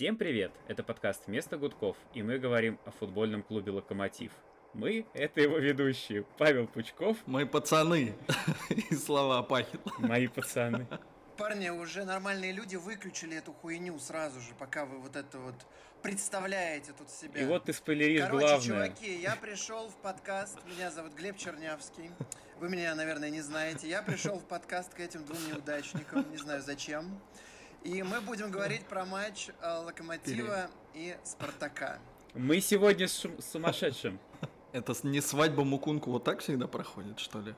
Всем привет! Это подкаст «Место гудков», и мы говорим о футбольном клубе «Локомотив». Мы — это его ведущие Павел Пучков. Мои пацаны. И слова Пахина. Мои пацаны. Парни, уже нормальные люди выключили эту хуйню сразу же, пока вы вот это вот представляете тут себя. И вот ты спойлеришь Короче, главное. чуваки, я пришел в подкаст, меня зовут Глеб Чернявский. Вы меня, наверное, не знаете. Я пришел в подкаст к этим двум неудачникам, не знаю зачем. И мы будем говорить про матч э, Локомотива и Спартака. Мы сегодня с сумасшедшим. Это не свадьба Мукунку вот так всегда проходит, что ли?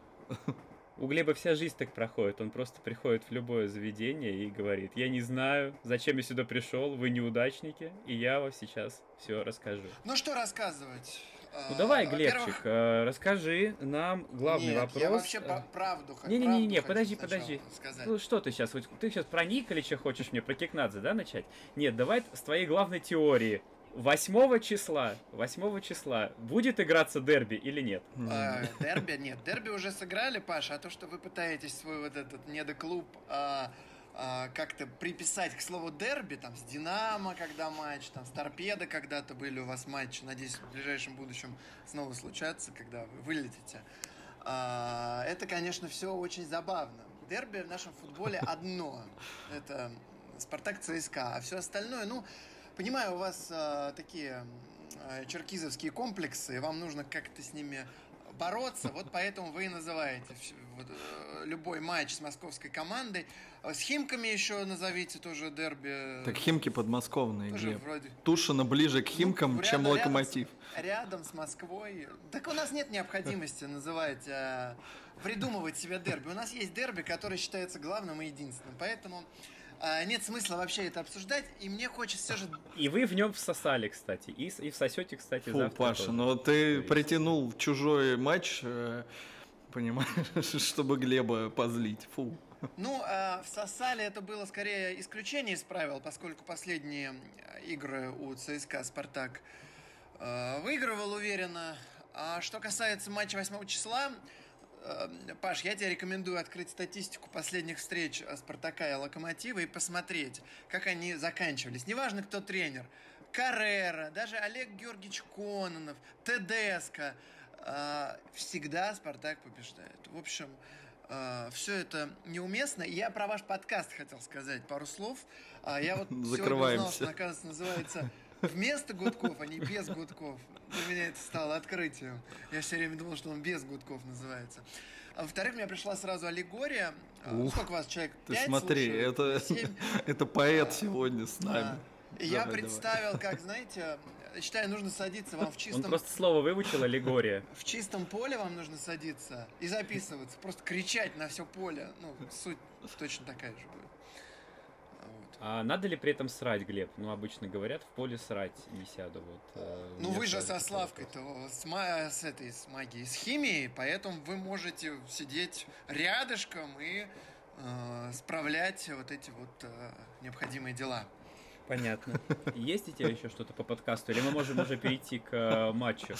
У Глеба вся жизнь так проходит. Он просто приходит в любое заведение и говорит, я не знаю, зачем я сюда пришел, вы неудачники, и я вам сейчас все расскажу. Ну что рассказывать? Ну Э, давай, во-первых, Глебчик, э, расскажи нам главный нет, вопрос. я вообще Э, правду хочу. Не-не-не, подожди, подожди. Сказать. Ну что ты сейчас? Ты сейчас про Николича хочешь мне, про Кикнадзе, да, начать? Нет, давай с твоей главной теории. 8 числа, 8 числа будет играться дерби или нет? А, дерби нет, дерби уже сыграли, Паша, а то, что вы пытаетесь свой вот этот недоклуб а, как-то приписать к слову дерби, там, с Динамо, когда матч, там, с Торпедо когда-то были у вас матчи, надеюсь, в ближайшем будущем снова случатся, когда вы вылетите. А, это, конечно, все очень забавно. Дерби в нашем футболе одно. Это Спартак ЦСКА, а все остальное, ну, понимаю, у вас а, такие а, черкизовские комплексы, и вам нужно как-то с ними бороться, вот поэтому вы и называете любой матч с московской командой. А С Химками еще назовите тоже дерби. Так Химки подмосковные, Тоже Глеб. вроде. Тушина ближе к Химкам, Ну, чем рядом- Локомотив. Рядом с, рядом с Москвой. Так у нас нет необходимости называть, а, придумывать себе дерби. У нас есть дерби, который считается главным и единственным. Поэтому нет смысла вообще это обсуждать. И мне хочется все же И вы в нем всосали, кстати. И, и всосете, кстати, Фу, завтра Паша, тоже. ну То ты есть- притянул чужой матч, э, понимаешь, чтобы Глеба позлить. Фу. Ну, э, всосали это было скорее исключение из правил, поскольку последние э, игры у ЦСКА «Спартак» э, выигрывал уверенно. А что касается матча 8 числа, э, Паш, я тебе рекомендую открыть статистику последних встреч э, «Спартака» и «Локомотива» и посмотреть, как они заканчивались. Неважно, кто тренер. Каррера, даже Олег Георгиевич Кононов, Тедеско. Э, Всегда «Спартак» побеждает. В общем, все это неуместно. Я про ваш подкаст хотел сказать пару слов. А, Я вот сегодня узнал, Закрываемся. что, оказывается, называется вместо гудков, а не без гудков. Для меня это стало открытием. Я все время думал, что он без гудков называется. А во-вторых, у меня пришла сразу аллегория. А, Ух, сколько вас человек? Ты смотри, слушают? это, это поэт сегодня с нами. А, и я Давай, представил, как, знаете, считаю, нужно садиться вам в Он чистом просто слово выучил, аллегория. в чистом поле вам нужно садиться и записываться, просто кричать на все поле. Ну, суть точно такая же будет. Вот. А надо ли при этом срать, Глеб? Ну, обычно говорят, в поле срать не сяду. Вот, э, Ну вы же со Славкой-то с, ма- с этой с магией, с химией, поэтому вы можете сидеть рядышком и э, справлять вот эти вот э, необходимые дела. Понятно. Есть у тебя еще что-то по подкасту? Или мы можем уже перейти к э, матчу?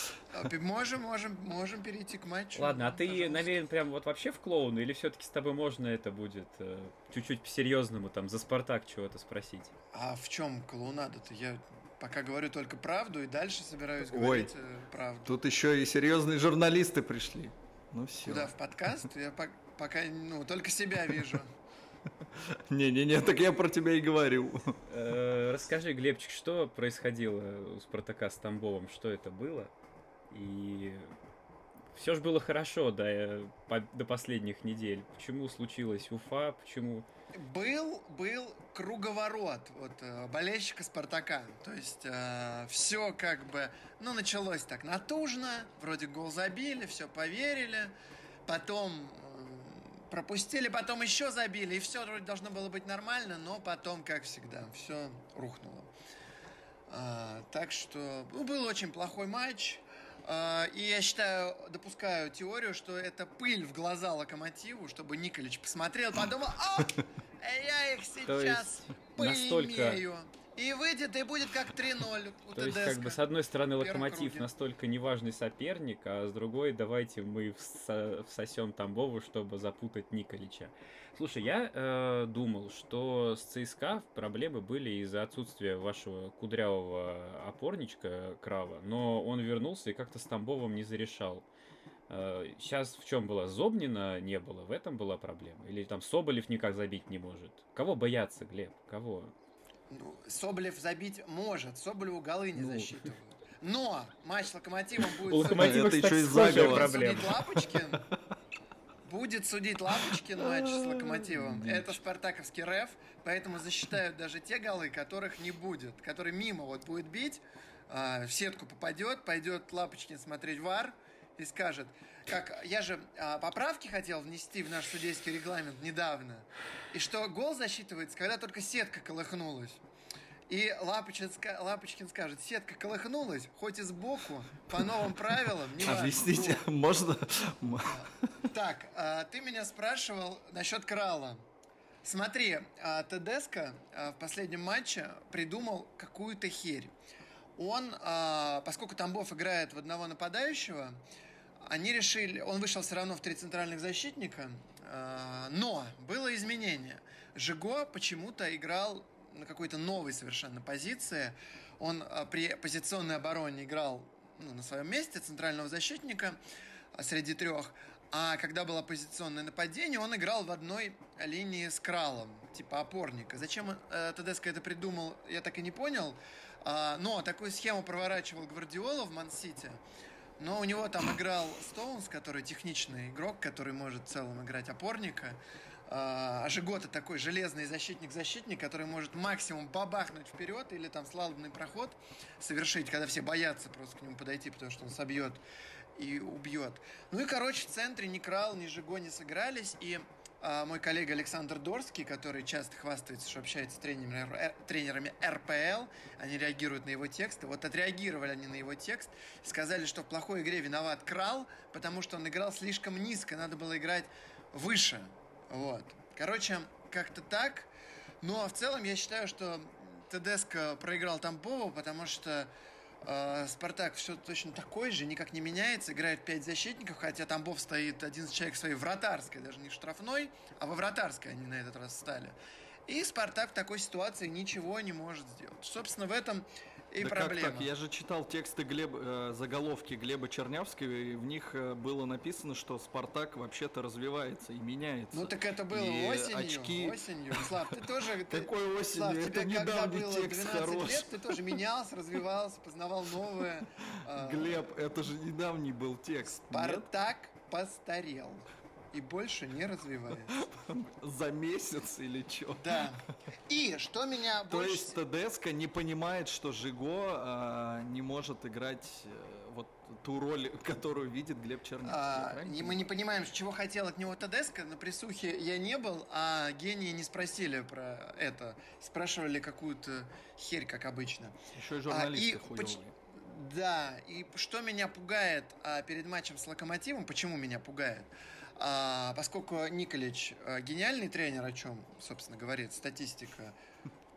Пи- Можем, можем, можем перейти к матчу. Ладно, а ты Пожалуйста. намерен прям вот вообще в клоуна? Или все-таки с тобой можно это будет э, чуть-чуть по-серьезному, там, за Спартак чего-то спросить? А в чем клоунада-то? Я пока говорю только правду и дальше собираюсь Ой. говорить э, правду. Тут еще и серьезные журналисты пришли. Ну все. Куда, в подкаст? Я по- пока, ну, только себя вижу. Не-не-не, так я про тебя и говорю. Э, Расскажи, Глебчик, что происходило у Спартака с Тамбовым? Что это было? И все же было хорошо до, э, до последних недель. Почему случилась Уфа? Почему... Был, был круговорот вот, э, болельщика Спартака. То есть все как бы, ну, началось так натужно, вроде гол забили, все поверили, потом э, пропустили, потом еще забили, и все вроде должно было быть нормально, но потом, как всегда, все рухнуло. А, так что ну, был очень плохой матч. А, и я считаю, допускаю теорию, что это пыль в глаза локомотиву, чтобы Николич посмотрел, подумал, о, я их сейчас настолько- поимею. И выйдет, и будет как 3-0 у То есть, как бы, с одной стороны, Локомотив настолько неважный соперник, а с другой, давайте мы всо всосем Тамбову, чтобы запутать Николича. Слушай, я э, думал, что с ЦСКА проблемы были из-за отсутствия вашего кудрявого опорничка Крава, но он вернулся и как-то с Тамбовым не зарешал. Сейчас э, в чем была? Зобнина не было, в этом была проблема? Или там Соболев никак забить не может? Кого бояться, Глеб? Кого? Ну, Соболев забить может, Соболеву голы не ну. засчитывают. Но матч с Локомотивом будет... У Локомотива, это еще и заговор. Проблем. Судить Лапочкин. Будет судить Лапочкин матч с Локомотивом. Это спартаковский реф, поэтому засчитают даже те голы, которых не будет. Который мимо вот будет бить, а, в сетку попадет, пойдет Лапочкин смотреть вар, и скажет, как я же а, поправки хотел внести в наш судейский регламент недавно, и что гол засчитывается, когда только сетка колыхнулась. И Лапочкин, Лапочкин скажет, сетка колыхнулась, хоть и сбоку, по новым правилам. Не Объясните, можно? Так, а, ты меня спрашивал насчет Крала. Смотри, а, Тедеско а, в последнем матче придумал какую-то херь. Он, поскольку Тамбов играет в одного нападающего, они решили, он вышел все равно в три центральных защитника, э, но было изменение. Жиго почему-то играл на какой-то новой совершенно позиции. Он э, при позиционной обороне играл ну, на своем месте центрального защитника э, среди трех. А когда было позиционное нападение, он играл в одной линии с Кралом, типа опорника. Зачем э, Тедеско это придумал, я так и не понял. А, но такую схему проворачивал Гвардиола в Ман-Сити. Но у него там играл Стоунс, который техничный игрок, который может в целом играть опорника. А Жигота такой железный защитник-защитник, который может максимум бабахнуть вперед или там слаломный проход совершить, когда все боятся просто к нему подойти, потому что он собьет и убьет. Ну и, короче, в центре ни Крал, ни Жиго не сыгрались, и а, мой коллега Александр Дорский, который часто хвастается, что общается с тренерами, э, тренерами РПЛ, они реагируют на его тексты. Вот отреагировали они на его текст, сказали, что в плохой игре виноват Крал, потому что он играл слишком низко, надо было играть выше. Вот. Короче, как-то так. Ну, а в целом я считаю, что ТДСК проиграл Тампову, потому что Спартак все точно такой же, никак не меняется, играет 5 защитников, хотя Тамбов стоит 11 человек своей вратарской, даже не штрафной, а во вратарской они на этот раз стали. И Спартак в такой ситуации ничего не может сделать. Собственно, в этом и да проблема. Как так? Я же читал тексты Глеб, э, заголовки Глеба Чернявского, и в них э, было написано, что Спартак вообще-то развивается и меняется. Ну так это было и осенью. Очки... Осенью. Слав, ты тоже... Какой осенью? Слав, это тебе, недавний когда было текст 12 хорош. лет, ты тоже менялся, развивался, познавал новое. А, Глеб, это же недавний был текст. Спартак постарел и больше не развивается. За месяц или что? Да. И что меня То есть Тедеско не понимает, что Жиго а, не может играть э, вот ту роль, которую видит Глеб Чернявский. А, мы не понимаем, чего хотел от него Тедеско. На присухе я не был, а гении не спросили про это. Спрашивали какую-то херь, как обычно. Еще и журналисты а, и поч... Да, и что меня пугает а, перед матчем с Локомотивом, почему меня пугает? А, поскольку Николич а, гениальный тренер, о чем, собственно, говорит статистика,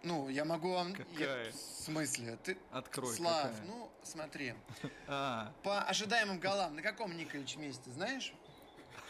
ну, я могу вам... Какая? Я, в смысле? Ты... Открой, Слав, какая? ну, смотри. А. По ожидаемым голам, на каком Николич месте, знаешь?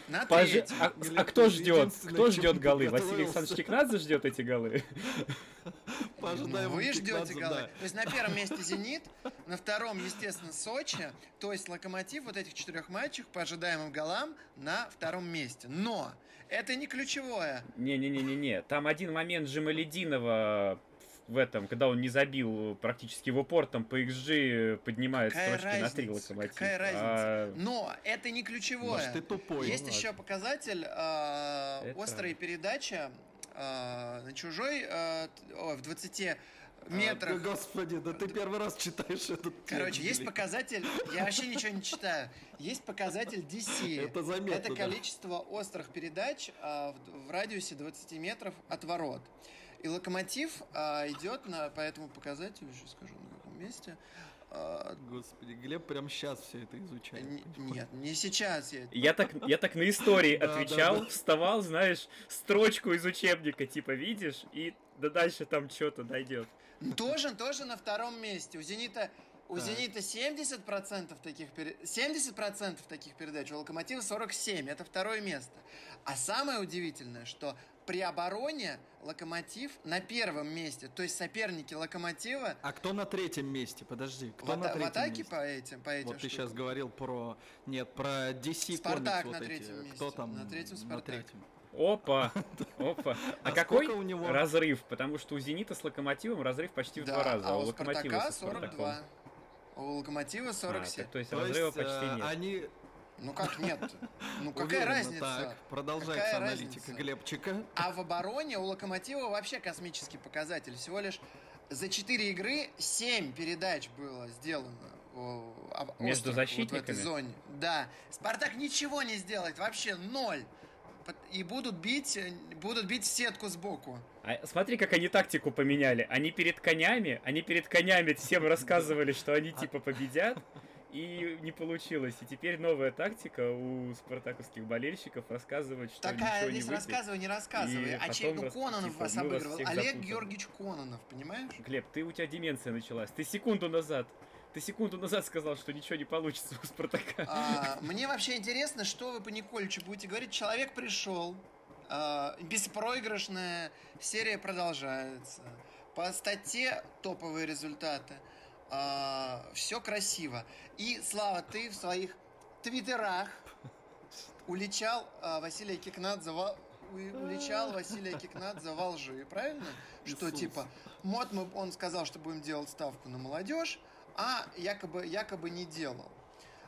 На Пож... а, а кто ждет? Кто ждет голы? Василий Александрович Кикнадзе ждет эти голы? Ну, вы ждете голы. То есть на первом месте «Зенит», на втором, естественно, Сочи. То есть «Локомотив» вот этих четырех матчах по ожидаемым голам на втором месте. Но это не ключевое. Не-не-не-не-не. Там один момент Жемалединова в этом, когда он не забил практически в упор, там по XG поднимает какая строчки разница? на три локомотив. Какая разница? А... Но это не ключевое. Может, ты тупой. Есть ну, еще ладно. показатель э, это... острые передачи э, на чужой э, о, в 20 метрах. А, господи, да ты первый раз читаешь этот текст. Короче, есть показатель, я вообще ничего не читаю, есть показатель DC. Это заметно. Это количество острых передач а, в, в радиусе 20 метров от ворот. И локомотив а, идет на, по этому показателю, еще скажу на каком месте, А, Господи, Глеб прям сейчас все это изучает. нет, не сейчас. Я, я, так, я так на истории отвечал, вставал, знаешь, строчку из учебника, типа, видишь, и да дальше там что-то дойдет. Тоже, тоже на втором месте. У «Зенита» У «Зенита» 70% таких, пере... 70% таких передач, у «Локомотива» 47%. Это второе место. А самое удивительное, что при обороне Локомотив на первом месте, то есть соперники Локомотива. А кто на третьем месте? Подожди, кто в, на третьем в атаке месте? по этим, по этим. Вот штукам. ты сейчас говорил про нет, про DC Спартак Comics, на вот третьем эти. месте. Кто там? На третьем Спартак. На третьем. Опа, опа. А, а какой у него разрыв? Потому что у Зенита с Локомотивом разрыв почти в да, два раза, а, а у Локомотива Спартака 42. У Локомотива 47. А, то есть разрыва почти нет. Они ну как нет? Ну какая Уверенно, разница? Так, продолжается какая аналитика разница? Глебчика. А в обороне у Локомотива вообще космический показатель. Всего лишь за 4 игры 7 передач было сделано. Между остров, защитниками? Вот в этой зоне. Да. Спартак ничего не сделает, вообще ноль. И будут бить, будут бить в сетку сбоку. А смотри, как они тактику поменяли. Они перед конями, они перед конями всем рассказывали, что они типа победят и не получилось. И теперь новая тактика у спартаковских болельщиков рассказывать, что Такая, ничего не здесь рассказывай, не рассказывай. А чей, ну, Кононов типа, вас обыгрывал. Вас Олег. Георгиевич Кононов, понимаешь? Глеб, ты у тебя деменция началась. Ты секунду назад ты секунду назад сказал, что ничего не получится у Спартака. А, мне вообще интересно, что вы по Никольчу будете говорить. Человек пришел, а, беспроигрышная серия продолжается. По статье топовые результаты. А, все красиво. И, Слава, ты в своих твиттерах уличал а, Василия Кикнадзе во... уличал Василия Кикнадзе во лжи, правильно? Что типа, вот мы, он сказал, что будем делать ставку на молодежь, а якобы, якобы не делал.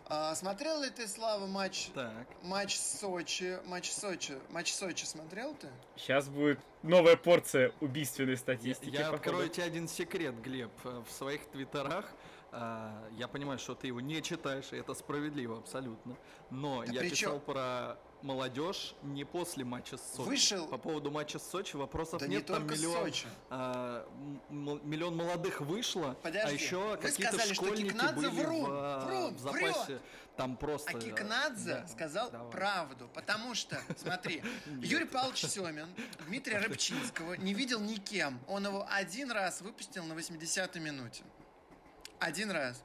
А, смотрел ли ты, Слава, матч, так. матч Сочи? Матч Сочи. Матч Сочи смотрел ты? Сейчас будет новая порция убийственной статистики. Я, я открою тебе один секрет, Глеб. В своих твиттерах а, я понимаю, что ты его не читаешь, и это справедливо абсолютно. Но да я писал чё? про молодежь не после матча с Сочи. Вышел. По поводу матча с Сочи вопросов да нет. Не там миллион. А, миллион молодых вышло, а Подожди, а еще какие-то школьники что были врун, в, врун, в запасе. Врет. Там просто. А Кикнадзе да, сказал давай. правду, потому что, смотри, Юрий Павлович Семин Дмитрия Рыбчинского не видел никем. Он его один раз выпустил на 80-й минуте. Один раз.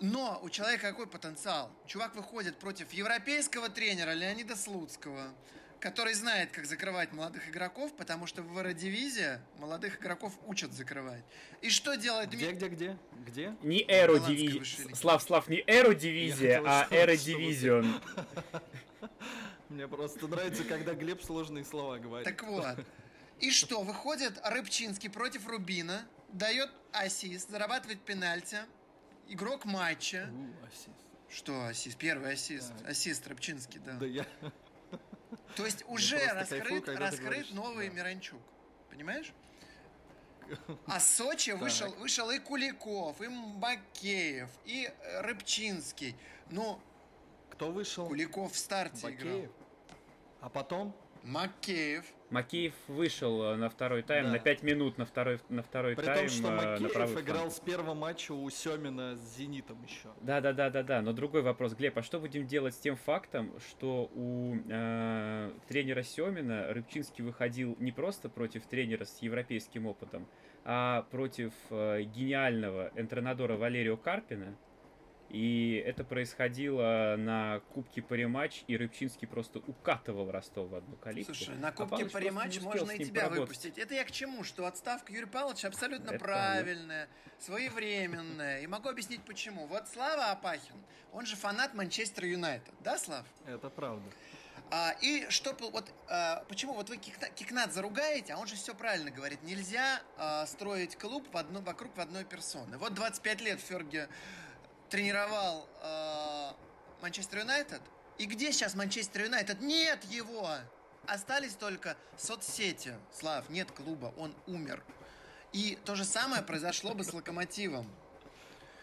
Но у человека какой потенциал? Чувак выходит против европейского тренера Леонида Слуцкого, который знает, как закрывать молодых игроков, потому что в Эродивизия молодых игроков учат закрывать. И что делает Где, где, где? Где? Не Эродивизия. Слав, Слав, не Эродивизия, а Эродивизион. Мне просто нравится, когда Глеб сложные слова говорит. Так вот. И что, выходит Рыбчинский против Рубина, дает ассист, зарабатывает пенальти, игрок матча. У, ассист. Что ассист? Первый ассист. Да. Ассист Рыбчинский, да. Да я... То есть уже раскрыт, кайфую, раскрыт новый да. Миранчук. Понимаешь? А Сочи вышел, вышел и Куликов, и Бакеев, и Рыбчинский. Ну, кто вышел? Куликов в старте Бакеев. играл. А потом? Макеев. Макеев вышел э, на второй тайм, да. на 5 минут на второй, на второй При тайм. При том, что э, Макеев играл фланг. с первого матча у Семина с Зенитом еще. Да, да, да, да, да. Но другой вопрос, Глеб, а что будем делать с тем фактом, что у э, тренера Семина Рыбчинский выходил не просто против тренера с европейским опытом, а против э, гениального энтrenadора Валерио Карпина, и это происходило на Кубке Париматч, и Рыбчинский просто укатывал Ростов в одну калитку. Слушай, на Кубке а Париматч можно и тебя поработать. выпустить. Это я к чему? Что отставка Юрия Павловича абсолютно это правильная, правда. своевременная. И могу объяснить почему. Вот Слава Апахин, он же фанат Манчестер Юнайтед. Да, Слав? Это правда. А, и что, вот, а, почему вот вы Кикнат заругаете, а он же все правильно говорит. Нельзя а, строить клуб в одну, вокруг в одной персоны. Вот 25 лет Ферги тренировал э, Манчестер Юнайтед. И где сейчас Манчестер Юнайтед? Нет его! Остались только соцсети. Слав, нет клуба, он умер. И то же самое произошло бы с Локомотивом.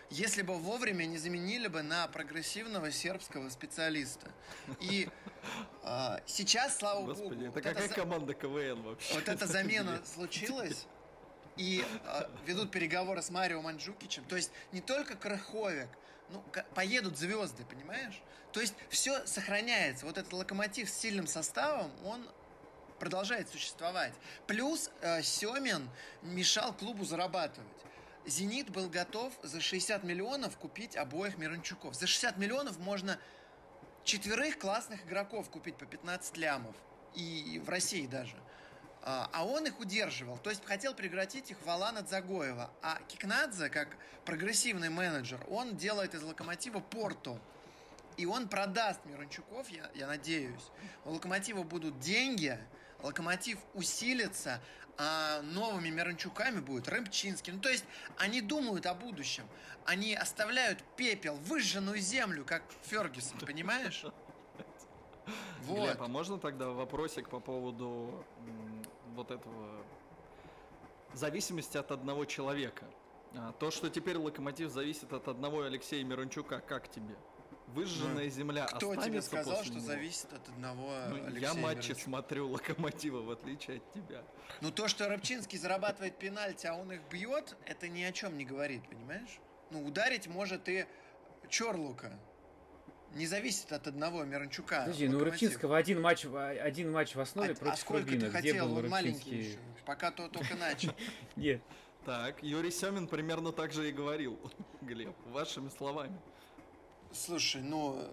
Если бы вовремя не заменили бы на прогрессивного сербского специалиста. И э, сейчас, слава Господи, богу... это вот какая это, команда КВН вообще? Вот эта замена случилась. И э, ведут переговоры с Марио Манджукичем. То есть не только Краховик, ну, поедут звезды, понимаешь? То есть все сохраняется. Вот этот локомотив с сильным составом, он продолжает существовать. Плюс э, Семин мешал клубу зарабатывать. Зенит был готов за 60 миллионов купить обоих Мирончуков. За 60 миллионов можно четверых классных игроков купить по 15 лямов. И в России даже. А, а он их удерживал. То есть хотел прекратить их Валана Дзагоева. А Кикнадзе, как прогрессивный менеджер, он делает из Локомотива Порту. И он продаст Мирончуков, я, я надеюсь. У Локомотива будут деньги, Локомотив усилится, а новыми Мирончуками будет Рымчинский. Ну, то есть они думают о будущем. Они оставляют пепел, выжженную землю, как Фергюсон, понимаешь? Вот. Глеб, а можно тогда вопросик по поводу вот этого зависимости от одного человека? А, то, что теперь Локомотив зависит от одного Алексея Мирончука, как тебе? Выжженная земля Кто тебе сказал, что него? зависит от одного ну, Алексея Я матчи Мирончука? смотрю Локомотива, в отличие от тебя. Ну то, что Рыбчинский зарабатывает пенальти, а он их бьет, это ни о чем не говорит, понимаешь? Ну ударить может и Чорлука не зависит от одного Миранчука. Подожди, ну у Рыбчинского один матч, один матч в основе а, против а сколько Рубина. ты хотел? Где был он маленький еще, пока то только начал. Нет. Так, Юрий Семин примерно так же и говорил, Глеб, вашими словами. Слушай, ну,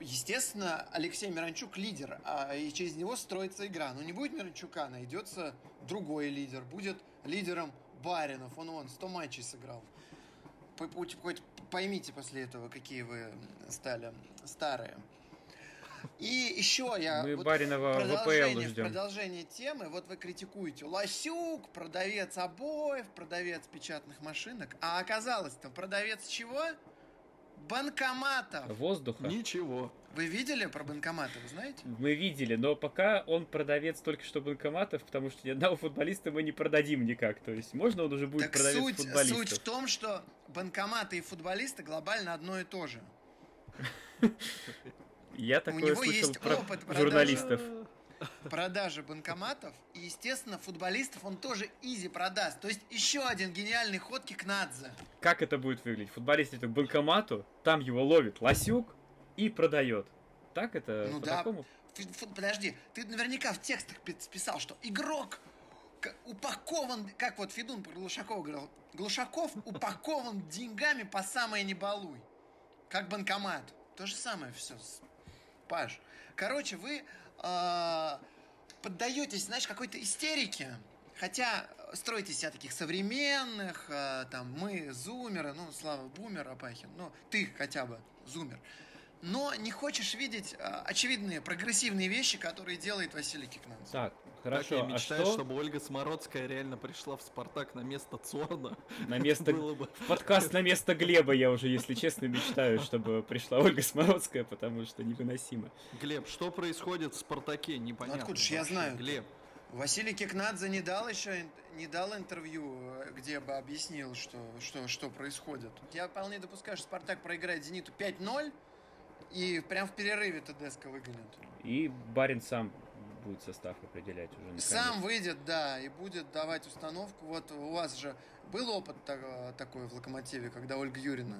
естественно, Алексей Миранчук лидер, а и через него строится игра. Но не будет Миранчука, найдется другой лидер. Будет лидером Баринов. Он вон 100 матчей сыграл хоть поймите после этого, какие вы стали старые. И еще я... Мы вот Баринова продолжение, в продолжение темы, вот вы критикуете Лосюк, продавец обоев, продавец печатных машинок, а оказалось там продавец чего? Банкоматов. Воздуха. Ничего. Вы видели про банкоматы, вы знаете? Мы видели, но пока он продавец только что банкоматов, потому что ни одного футболиста мы не продадим никак. То есть можно он уже будет так продавец суть, футболистов. Суть в том, что банкоматы и футболисты глобально одно и то же. Я такое слышал про журналистов продажи банкоматов. И, естественно, футболистов он тоже изи продаст. То есть еще один гениальный ход Кикнадзе. Как это будет выглядеть? Футболист идет к банкомату, там его ловит Лосюк и продает. Так это ну, да. такому? Подожди, ты наверняка в текстах писал, что игрок упакован, как вот Федун про Глушакова говорил, Глушаков упакован деньгами по самое не балуй. Как банкомат. То же самое все. Паш. Короче, вы э, поддаетесь, знаешь, какой-то истерике, хотя строите себя таких современных, э, там, мы зумеры, ну, слава бумер, Апахин, ну, ты хотя бы зумер, но не хочешь видеть э, очевидные прогрессивные вещи, которые делает Василий Кикнанц. Так, Хорошо, так я а мечтаю, что... чтобы Ольга Смородская реально пришла в Спартак на место Цорна. На место... Было бы... В подкаст на место Глеба я уже, если честно, мечтаю, чтобы пришла Ольга Смородская, потому что невыносимо. Глеб, что происходит в Спартаке? Непонятно. Ну, откуда же я знаю? Глеб. Василий Кикнадзе не дал еще не дал интервью, где бы объяснил, что, что, что происходит. Я вполне допускаю, что Спартак проиграет Зениту 5-0, и прям в перерыве ТДСК выгонят. И Барин сам будет состав определять уже. Наконец. Сам выйдет, да, и будет давать установку. Вот у вас же был опыт такой в Локомотиве, когда Ольга Юрина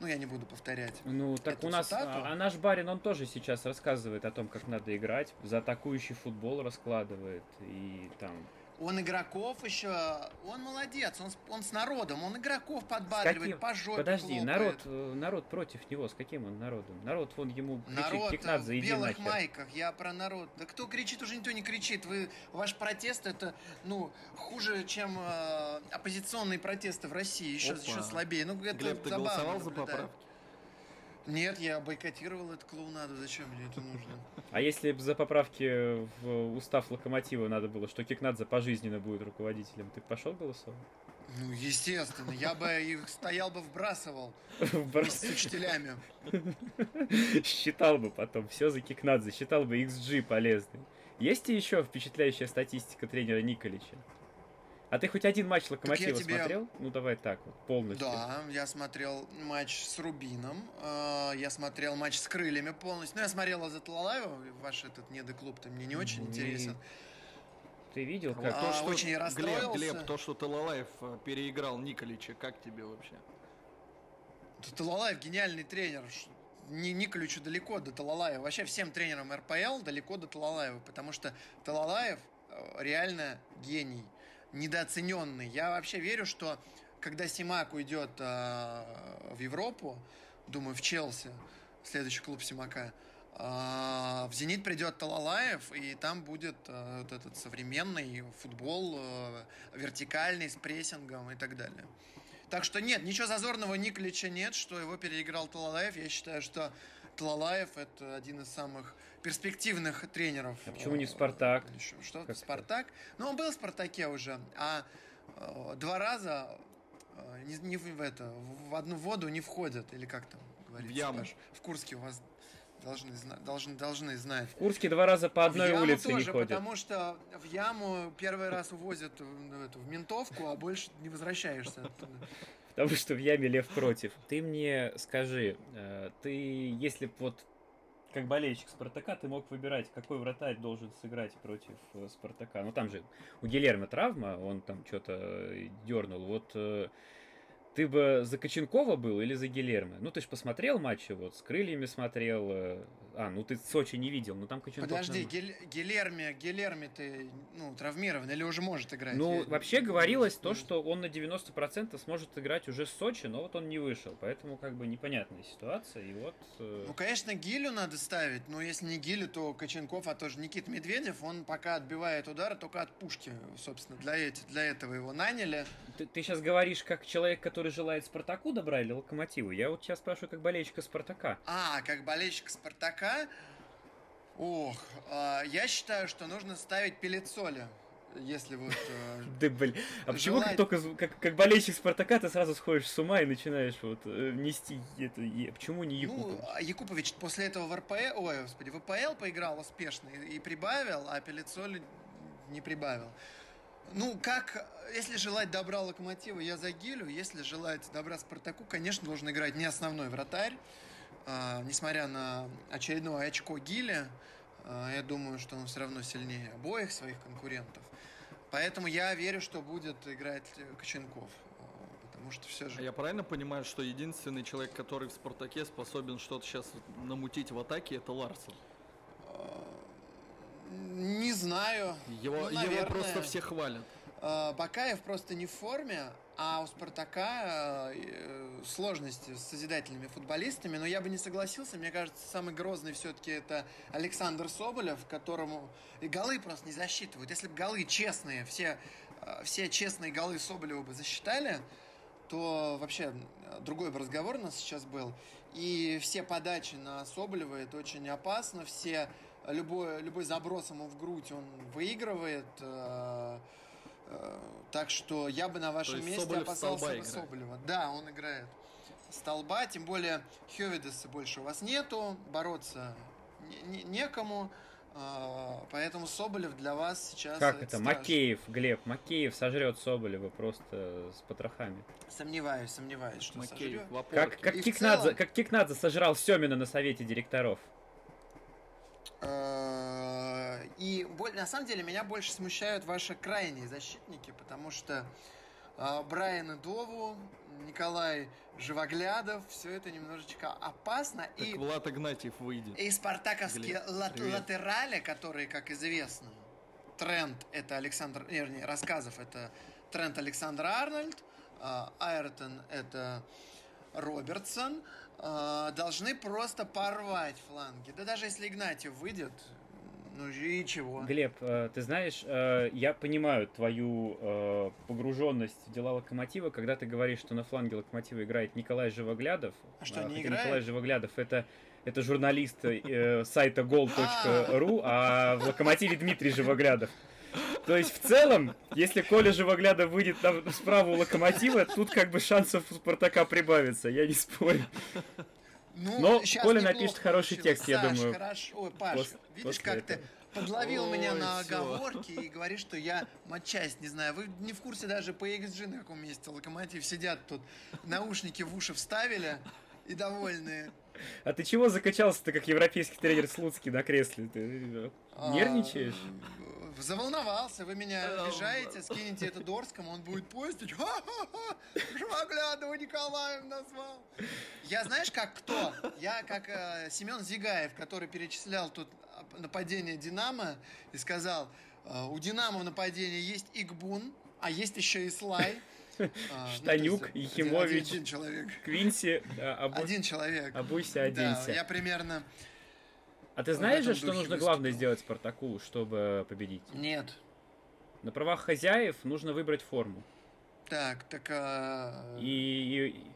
ну, я не буду повторять. Ну, так у нас, цитату. а наш барин, он тоже сейчас рассказывает о том, как надо играть, за атакующий футбол раскладывает, и там он игроков еще, он молодец, он, он с народом, он игроков подбадривает, по жопе Подожди, народ, э, народ против него, с каким он народом? Народ, вон ему кричит, народ Кикнадзе, в белых нахер. майках, я про народ. Да кто кричит, уже никто не кричит. Вы, ваш протест это, ну, хуже, чем э, оппозиционные протесты в России, еще, еще слабее. Ну, это Глеб, ты голосовал за поправки? Нет, я бойкотировал эту клоунаду. Зачем мне это нужно? А если бы за поправки в устав локомотива надо было, что Кикнадзе пожизненно будет руководителем, ты пошел голосовать? Ну, естественно, я бы их стоял бы вбрасывал с учителями. Считал бы потом, все за Кикнадзе, считал бы XG полезный. Есть и еще впечатляющая статистика тренера Николича? А ты хоть один матч Локомотива тебе... смотрел? Ну давай так вот, полностью. Да, я смотрел матч с Рубином, э, я смотрел матч с Крыльями полностью. Ну, я смотрел за Талалаева, ваш этот недоклуб-то мне не очень mm интересен. Ты видел, как... А, то, что, очень расстроился. Глеб, Глеб, то, что Талалаев э, переиграл Николича, как тебе вообще? Талалаев гениальный тренер. Не Николичу далеко до Талалаева. Вообще всем тренерам РПЛ далеко до Талалаева, потому что Талалаев э, реально гений, недооцененный. Я вообще верю, что когда Симак уйдет э, в Европу, думаю, в Челси, следующий клуб Симака, э, в Зенит придет Талалаев, и там будет э, вот этот современный футбол, э, вертикальный, с прессингом и так далее. Так что нет, ничего зазорного Николича нет, что его переиграл Талалаев. Я считаю, что Талалаев это один из самых перспективных тренеров. А почему не Спартак? Что? Как Спартак? Ну, он был в Спартаке уже, а э, два раза э, не, не в это, в одну воду не входят, или как там говорится? В яму. Паш? В Курске у вас должны, должны, должны знать. В Курске два раза по одной в улице тоже, не ходят. потому что в яму первый раз увозят в, эту, в ментовку, а больше не возвращаешься оттуда. Потому что в яме лев против. Ты мне скажи, э, ты, если вот как болельщик Спартака, ты мог выбирать, какой вратарь должен сыграть против э, Спартака. Ну там же у Гилермо травма, он там что-то дернул. Вот э, ты бы за Коченкова был или за Гилермо? Ну, ты же посмотрел матчи, вот, с крыльями смотрел. Э, а, ну ты Сочи не видел, ну там Коченков... Подожди, Гиль, Гилерми, Гилерми ты, ну, травмирован или уже может играть? Ну, Я... вообще говорилось то, что он на 90% сможет играть уже с Сочи, но вот он не вышел, поэтому как бы непонятная ситуация, и вот... Э... Ну, конечно, Гилю надо ставить, но если не Гилю, то Коченков, а тоже Никит Медведев, он пока отбивает удары только от пушки, собственно, для, эти, для этого его наняли. Ты, ты сейчас говоришь как человек, который желает Спартаку добра или Локомотиву? Я вот сейчас спрашиваю как болельщика Спартака. А, как болельщик Спартака? Ох, э, я считаю, что нужно ставить Пелецоли. Если вот... Э, да, блин. А почему как только как, как болельщик Спартака ты сразу сходишь с ума и начинаешь вот э, нести это... Почему не Якупович? Ну, а Якупович после этого в РПЛ... Ой, господи, в АПЛ поиграл успешно и, и прибавил, а Пелецоли не прибавил. Ну, как, если желать добра Локомотива, я за Гилю. Если желать добра Спартаку, конечно, должен играть не основной вратарь. А, несмотря на очередное очко Гиля, а, я думаю, что он все равно сильнее обоих своих конкурентов. Поэтому я верю, что будет играть Коченков. А, потому что все же... А я правильно понимаю, что единственный человек, который в «Спартаке» способен что-то сейчас намутить в атаке, это Ларсон? Не знаю. Его, ну, его просто все хвалят. Э, Бакаев просто не в форме, а у Спартака э, сложности с созидательными футболистами. Но я бы не согласился. Мне кажется, самый грозный все-таки это Александр Соболев, которому и голы просто не засчитывают. Если бы голы честные, все, э, все честные голы Соболева бы засчитали, то вообще другой бы разговор у нас сейчас был. И все подачи на Соболева это очень опасно. Все любой, любой заброс ему в грудь он выигрывает. Э, э, так что я бы на вашем месте Соболев опасался бы Соболева. Да, он играет столба, тем более Хевидеса больше у вас нету, бороться не, не, некому. Э, поэтому Соболев для вас сейчас... Как это? Страшно. Макеев, Глеб, Макеев сожрет Соболева просто с потрохами. Сомневаюсь, сомневаюсь, что Макеев, сожрет. Как, как, Кикнадзе, целом... как Кикнадзе сожрал Семина на совете директоров. Э, и на самом деле меня больше смущают ваши крайние защитники, потому что э, Брайан и Дову, Николай Живоглядов, все это немножечко опасно. Так и Влад Игнатьев выйдет. И спартаковские лат латерали, которые, как известно, тренд это Александр, вернее, рассказов это тренд Александр Арнольд, э, Айртон это Робертсон, э, должны просто порвать фланги. Да даже если Игнатьев выйдет, ну и чего? Глеб, э, ты знаешь, э, я понимаю твою погруженность в дела Локомотива, когда ты говоришь, что на фланге Локомотива играет Николай Живоглядов. А что, не играет? Николай Живоглядов это это журналист сайта gol.ru, а в Локомотиве Дмитрий Живоглядов. То есть, в целом, если Коля Живоглядов выйдет на, справа у Локомотива, тут как бы шансов у Спартака прибавится, я не спорю. Ну, Но Коля напишет хороший текст, я думаю. хорошо. Ой, Паш, после, видишь, как этого. ты подловил Ой, меня на все. оговорки и говоришь, что я матчасть не знаю. Вы не в курсе даже по XG на каком месте Локомотив сидят тут, наушники в уши вставили и довольные. А ты чего закачался-то, как европейский тренер Слуцкий на кресле? Ты а, нервничаешь? Заволновался, вы меня обижаете, скинете это Дорскому, он будет постить. Ха-ха-ха, Николаев назвал. Я знаешь, как кто? Я как э, Семен Зигаев, который перечислял тут нападение Динамо и сказал, э, у Динамо в нападении есть Игбун, а есть еще и Слай. А, Штанюк, ну, Ехимович, один, один человек. Квинси, а, Абу... один человек. Абуся, оденься. Да, я примерно а ты знаешь же, что нужно главное сделать Спартаку, чтобы победить? Нет. На правах хозяев нужно выбрать форму. Так, так... А... И, и...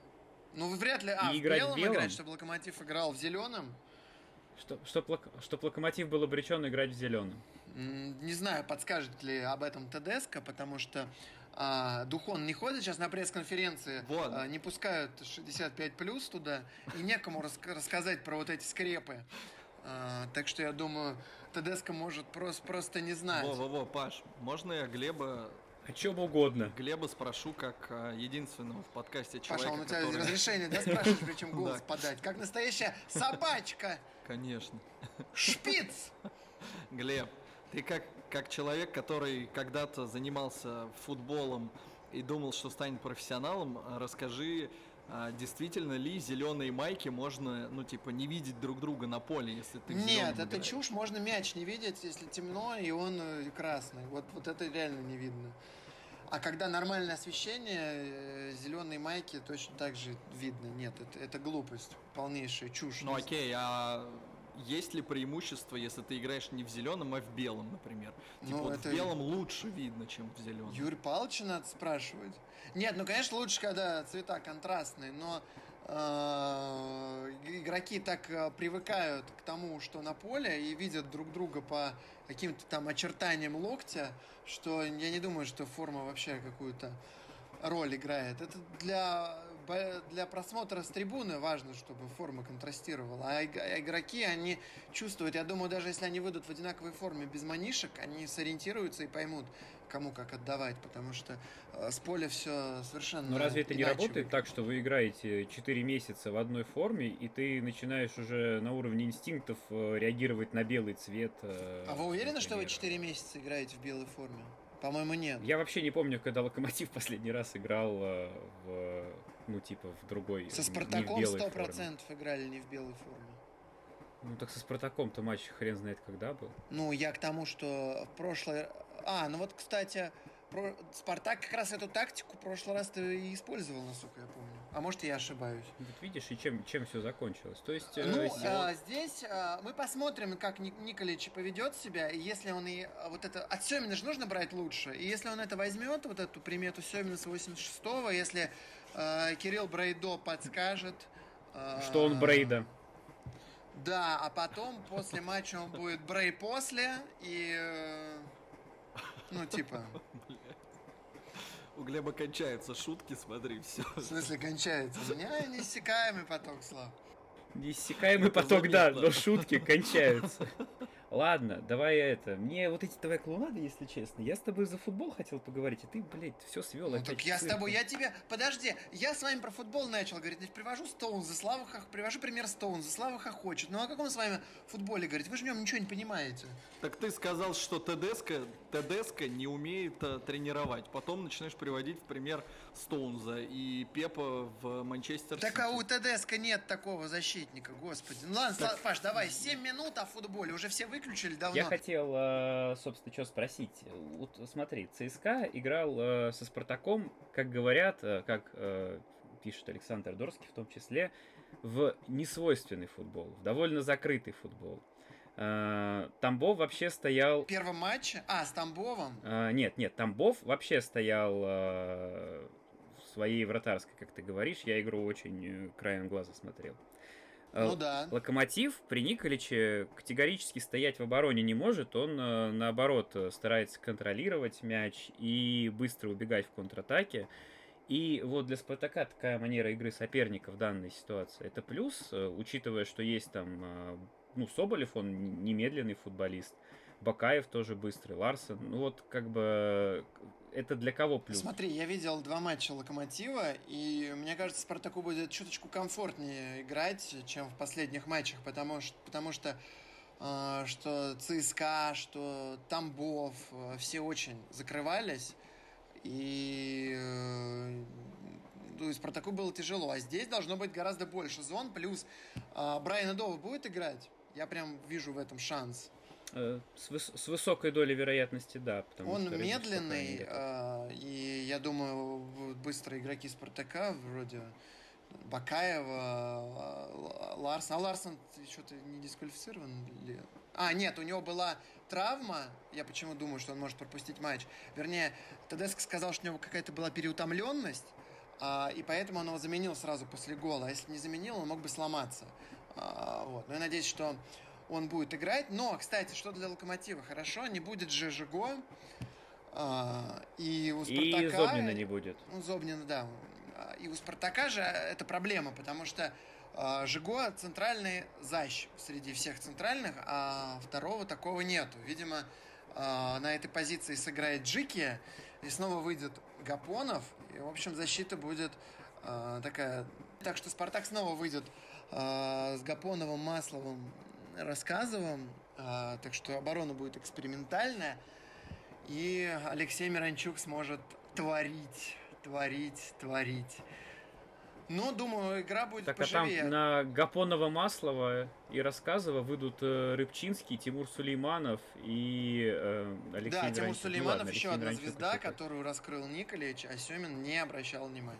Ну, вряд ли... А, и в играть белом, белом играть, чтобы Локомотив играл в зеленом? Что, чтоб, чтоб Локомотив был обречен играть в зеленом. Не знаю, подскажет ли об этом ТДСК, потому что а, Духон не ходит сейчас на пресс-конференции, вот. а, не пускают 65 плюс туда, и некому рас рассказать про вот эти скрепы. А, так что я думаю, ТДСК может просто, просто не знать. Во-во-во, Паш, можно я Глеба о чем угодно. Глеба спрошу, как а, единственного в подкасте человека, Паша, он у тебя который... разрешение, да, спрашивать, причем голос подать? Как настоящая собачка! Конечно. Шпиц! Глеб, ты как, как человек, который когда-то занимался футболом и думал, что станет профессионалом, расскажи, а действительно ли зеленые майки можно, ну, типа, не видеть друг друга на поле, если ты Нет, это играешь? чушь, можно мяч не видеть, если темно, и он э, красный. Вот, вот это реально не видно. А когда нормальное освещение, э, зеленые майки точно так же видно. Нет, это, это глупость, полнейшая чушь. Ну окей, а есть ли преимущество, если ты играешь не в зеленом, а в белом, например? Типа ну, вот это... в белом лучше видно, чем в зеленом. Юрий Павловича надо спрашивать. Нет, ну, конечно, лучше, когда цвета контрастные, но э, игроки так э, привыкают к тому, что на поле, и видят друг друга по каким-то там очертаниям локтя, что я не думаю, что форма вообще какую-то роль играет. Это для для просмотра с трибуны важно, чтобы форма контрастировала. А, а игроки, они чувствуют, я думаю, даже если они выйдут в одинаковой форме без манишек, они сориентируются и поймут, кому как отдавать, потому что э, с поля все совершенно Но разве это не работает выглядит. так, что вы играете 4 месяца в одной форме, и ты начинаешь уже на уровне инстинктов э, реагировать на белый цвет? Э, а вы уверены, например? что вы 4 месяца играете в белой форме? По-моему, нет. Я вообще не помню, когда Локомотив последний раз играл в ну, типа, в другой. Со Спартаком сто процентов играли не в белой форме. Ну так со Спартаком-то матч хрен знает когда был. Ну, я к тому, что в прошлый... А, ну вот, кстати, про... Спартак как раз эту тактику в прошлый раз ты и использовал, насколько я помню. А может, я ошибаюсь. Вот видишь, и чем, чем все закончилось. То есть... Ну, э, а, здесь а, мы посмотрим, как Ник Николич поведет себя, и если он и а, вот это... От Семина же нужно брать лучше. И если он это возьмет, вот эту примету Семина с 86-го, если Кирилл Брейдо подскажет... А, Что он Брейда. Да, а потом после матча он будет Брей после, и... Э, ну, типа... У Глеба кончаются шутки, смотри, все. В смысле кончается? У меня неиссякаемый поток слав. Неиссякаемый поток, да, но шутки кончаются. Ладно, давай это. Мне вот эти твои клоунады, если честно. Я с тобой за футбол хотел поговорить, и ты, блядь, все свел. Ну, так я с тобой, я тебе... Подожди, я с вами про футбол начал говорить. Значит, привожу Стоунза, Слава Хох... Привожу пример Стоунза, Слава хочет. Ну, о каком с вами футболе говорить? Вы же в нем ничего не понимаете. Так ты сказал, что ТДСК, ТДСК не умеет а, тренировать. Потом начинаешь приводить в пример Стоунза и Пепа в Манчестер Так а у ТДСК нет такого защитника, господи. Ну ладно, так... Паш, давай, 7 минут о футболе, уже все выключили давно. Я хотел, э, собственно, что спросить. Вот смотри, ЦСКА играл э, со Спартаком, как говорят, э, как пишет Александр Дорский в том числе, в несвойственный футбол, в довольно закрытый футбол. Тамбов вообще стоял... В первом матче? А, с Тамбовом? Нет, нет, Тамбов вообще стоял в своей вратарской, как ты говоришь. Я игру очень краем глаза смотрел. Э, ну да. Локомотив при Николиче категорически стоять в обороне не может. Он, э, наоборот, старается контролировать мяч и быстро убегать в контратаке. И вот для Спартака такая манера игры соперника в данной ситуации это плюс, э, учитывая, что есть там, ну, Соболев, он немедленный футболист, Бакаев тоже быстрый, Ларсен. Ну вот как бы это для кого плюс? Смотри, я видел два матча Локомотива, и мне кажется, Спартаку будет чуточку комфортнее играть, чем в последних матчах, потому что, потому что э, что ЦСКА, что Тамбов, э, все очень закрывались. И э, ну, и Спартаку было тяжело. А здесь должно быть гораздо больше зон. Плюс э, Брайан Дова будет играть. Я прям вижу в этом шанс. Э, с, выс с высокой долей вероятности, да. Он медленный, э, и я думаю, быстрые игроки Спартака, вроде Бакаева, Ларсон. А Ларсон что-то не дисквалифицирован ли? А, нет, у него была травма. Я почему думаю, что он может пропустить матч. Вернее, Тедеско сказал, что у него какая-то была переутомленность, а, и поэтому он его заменил сразу после гола. А если не заменил, он мог бы сломаться. А, вот. Но я надеюсь, что он будет играть. Но, кстати, что для Локомотива? Хорошо, не будет же Жиго. А, и у Спартака... И Зобнина не будет. Зобнина, да. А, и у Спартака же это проблема, потому что а, Жиго центральный защ среди всех центральных, а второго такого нету. Видимо, а, на этой позиции сыграет Джики, и снова выйдет Гапонов, и, в общем, защита будет такая... Так что Спартак снова выйдет с Гапоновым, Масловым, Рассказовым, так что оборона будет экспериментальная, и Алексей Миранчук сможет творить, творить, творить. Ну, думаю, игра будет так, поживее. а там на Гапонова, Маслова и Рассказова выйдут э, Рыбчинский, Тимур Сулейманов и э, Алексей Да, Тимур Ранчук. Ну Сулейманов ну, ладно, еще одна Ранчук звезда, которую раскрыл Николич, а Семин не обращал внимания.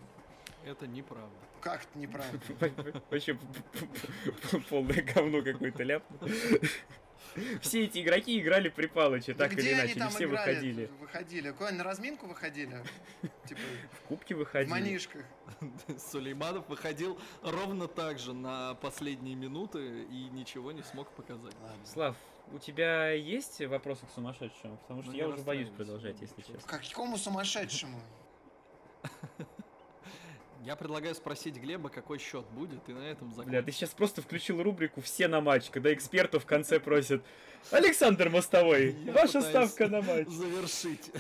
Это неправда. Как это неправда? Вообще полное говно какое-то ляп. Все эти игроки играли при Палыче, так или иначе, не все выходили. Выходили. Куда на разминку выходили? Типа, в кубке выходили. В манишках. Сулейманов выходил ровно так же на последние минуты и ничего не смог показать. Слав, у тебя есть вопросы к сумасшедшему? Потому что ну, я уже боюсь продолжать, если честно. К какому сумасшедшему? Я предлагаю спросить Глеба, какой счет будет, и на этом закончим. Бля, ты сейчас просто включил рубрику «Все на матч», когда экспертов в конце просят Александр Мостовой, я ваша ставка на матч. Завершить.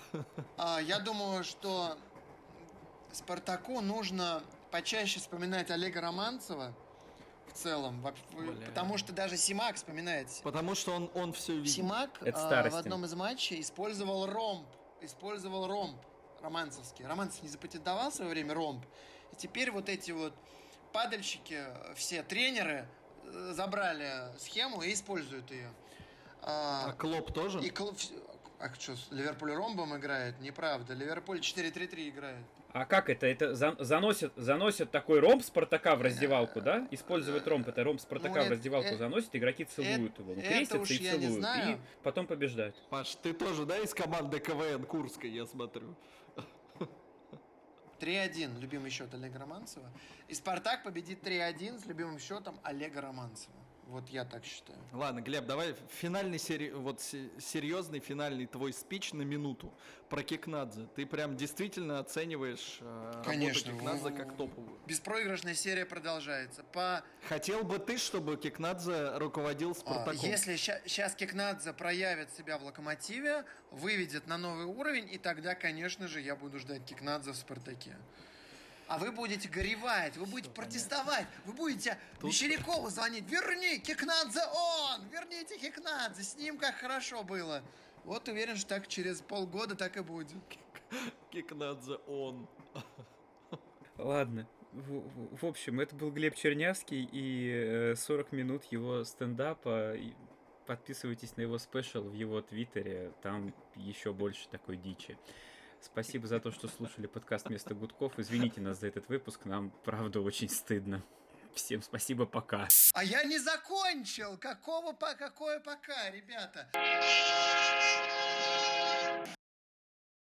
А, я думаю, что Спартаку нужно почаще вспоминать Олега Романцева в целом, Бля. потому что даже Симак вспоминает. Потому что он, он все видит. Симак а, в одном из матчей использовал ромб, использовал ромб романцевский. Романцев не запатентовал в свое время ромб, и теперь вот эти вот падальщики, все тренеры э, забрали схему и используют ее. А, а Клоп тоже? И Клоп... А что, Ливерпуль ромбом играет? Неправда. Ливерпуль 4-3-3 играет. А как это? Это за, заносят, заносят такой ромб Спартака в раздевалку, да? Используют ромб, это ромб Спартака ну, в раздевалку это, заносят, игроки целуют это, его. Ну, крестятся и целуют. И потом побеждают. Паш, ты тоже, да, из команды КВН Курской, я смотрю? 3-1, любимый счет Олега Романцева. И Спартак победит 3-1 с любимым счетом Олега Романцева. Вот я так считаю. Ладно, Глеб, давай финальный, сери... вот серьезный финальный твой спич на минуту про Кикнадзе. Ты прям действительно оцениваешь э, Конечно, работу Кикнадзе как топовую. Беспроигрышная серия продолжается. По... Хотел бы ты, чтобы Кикнадзе руководил а, Спартаком? А, если сейчас Кикнадзе проявит себя в Локомотиве, выведет на новый уровень, и тогда, конечно же, я буду ждать Кикнадзе в Спартаке. А вы будете горевать, вы будете протестовать, вы будете Тут... Мещерякову звонить. Верни Кикнадзе он! Верните Кикнадзе, с ним как хорошо было. Вот уверен, что так через полгода так и будет. Кикнадзе он. Ладно. В, в общем, это был Глеб Чернявский и 40 э, минут его стендапа. Подписывайтесь на его спешл в его твиттере, там еще больше такой дичи. Спасибо за то, что слушали подкаст «Вместо гудков». Извините нас за этот выпуск, нам правда очень стыдно. Всем спасибо, пока. А я не закончил. Какого по какое пока, ребята?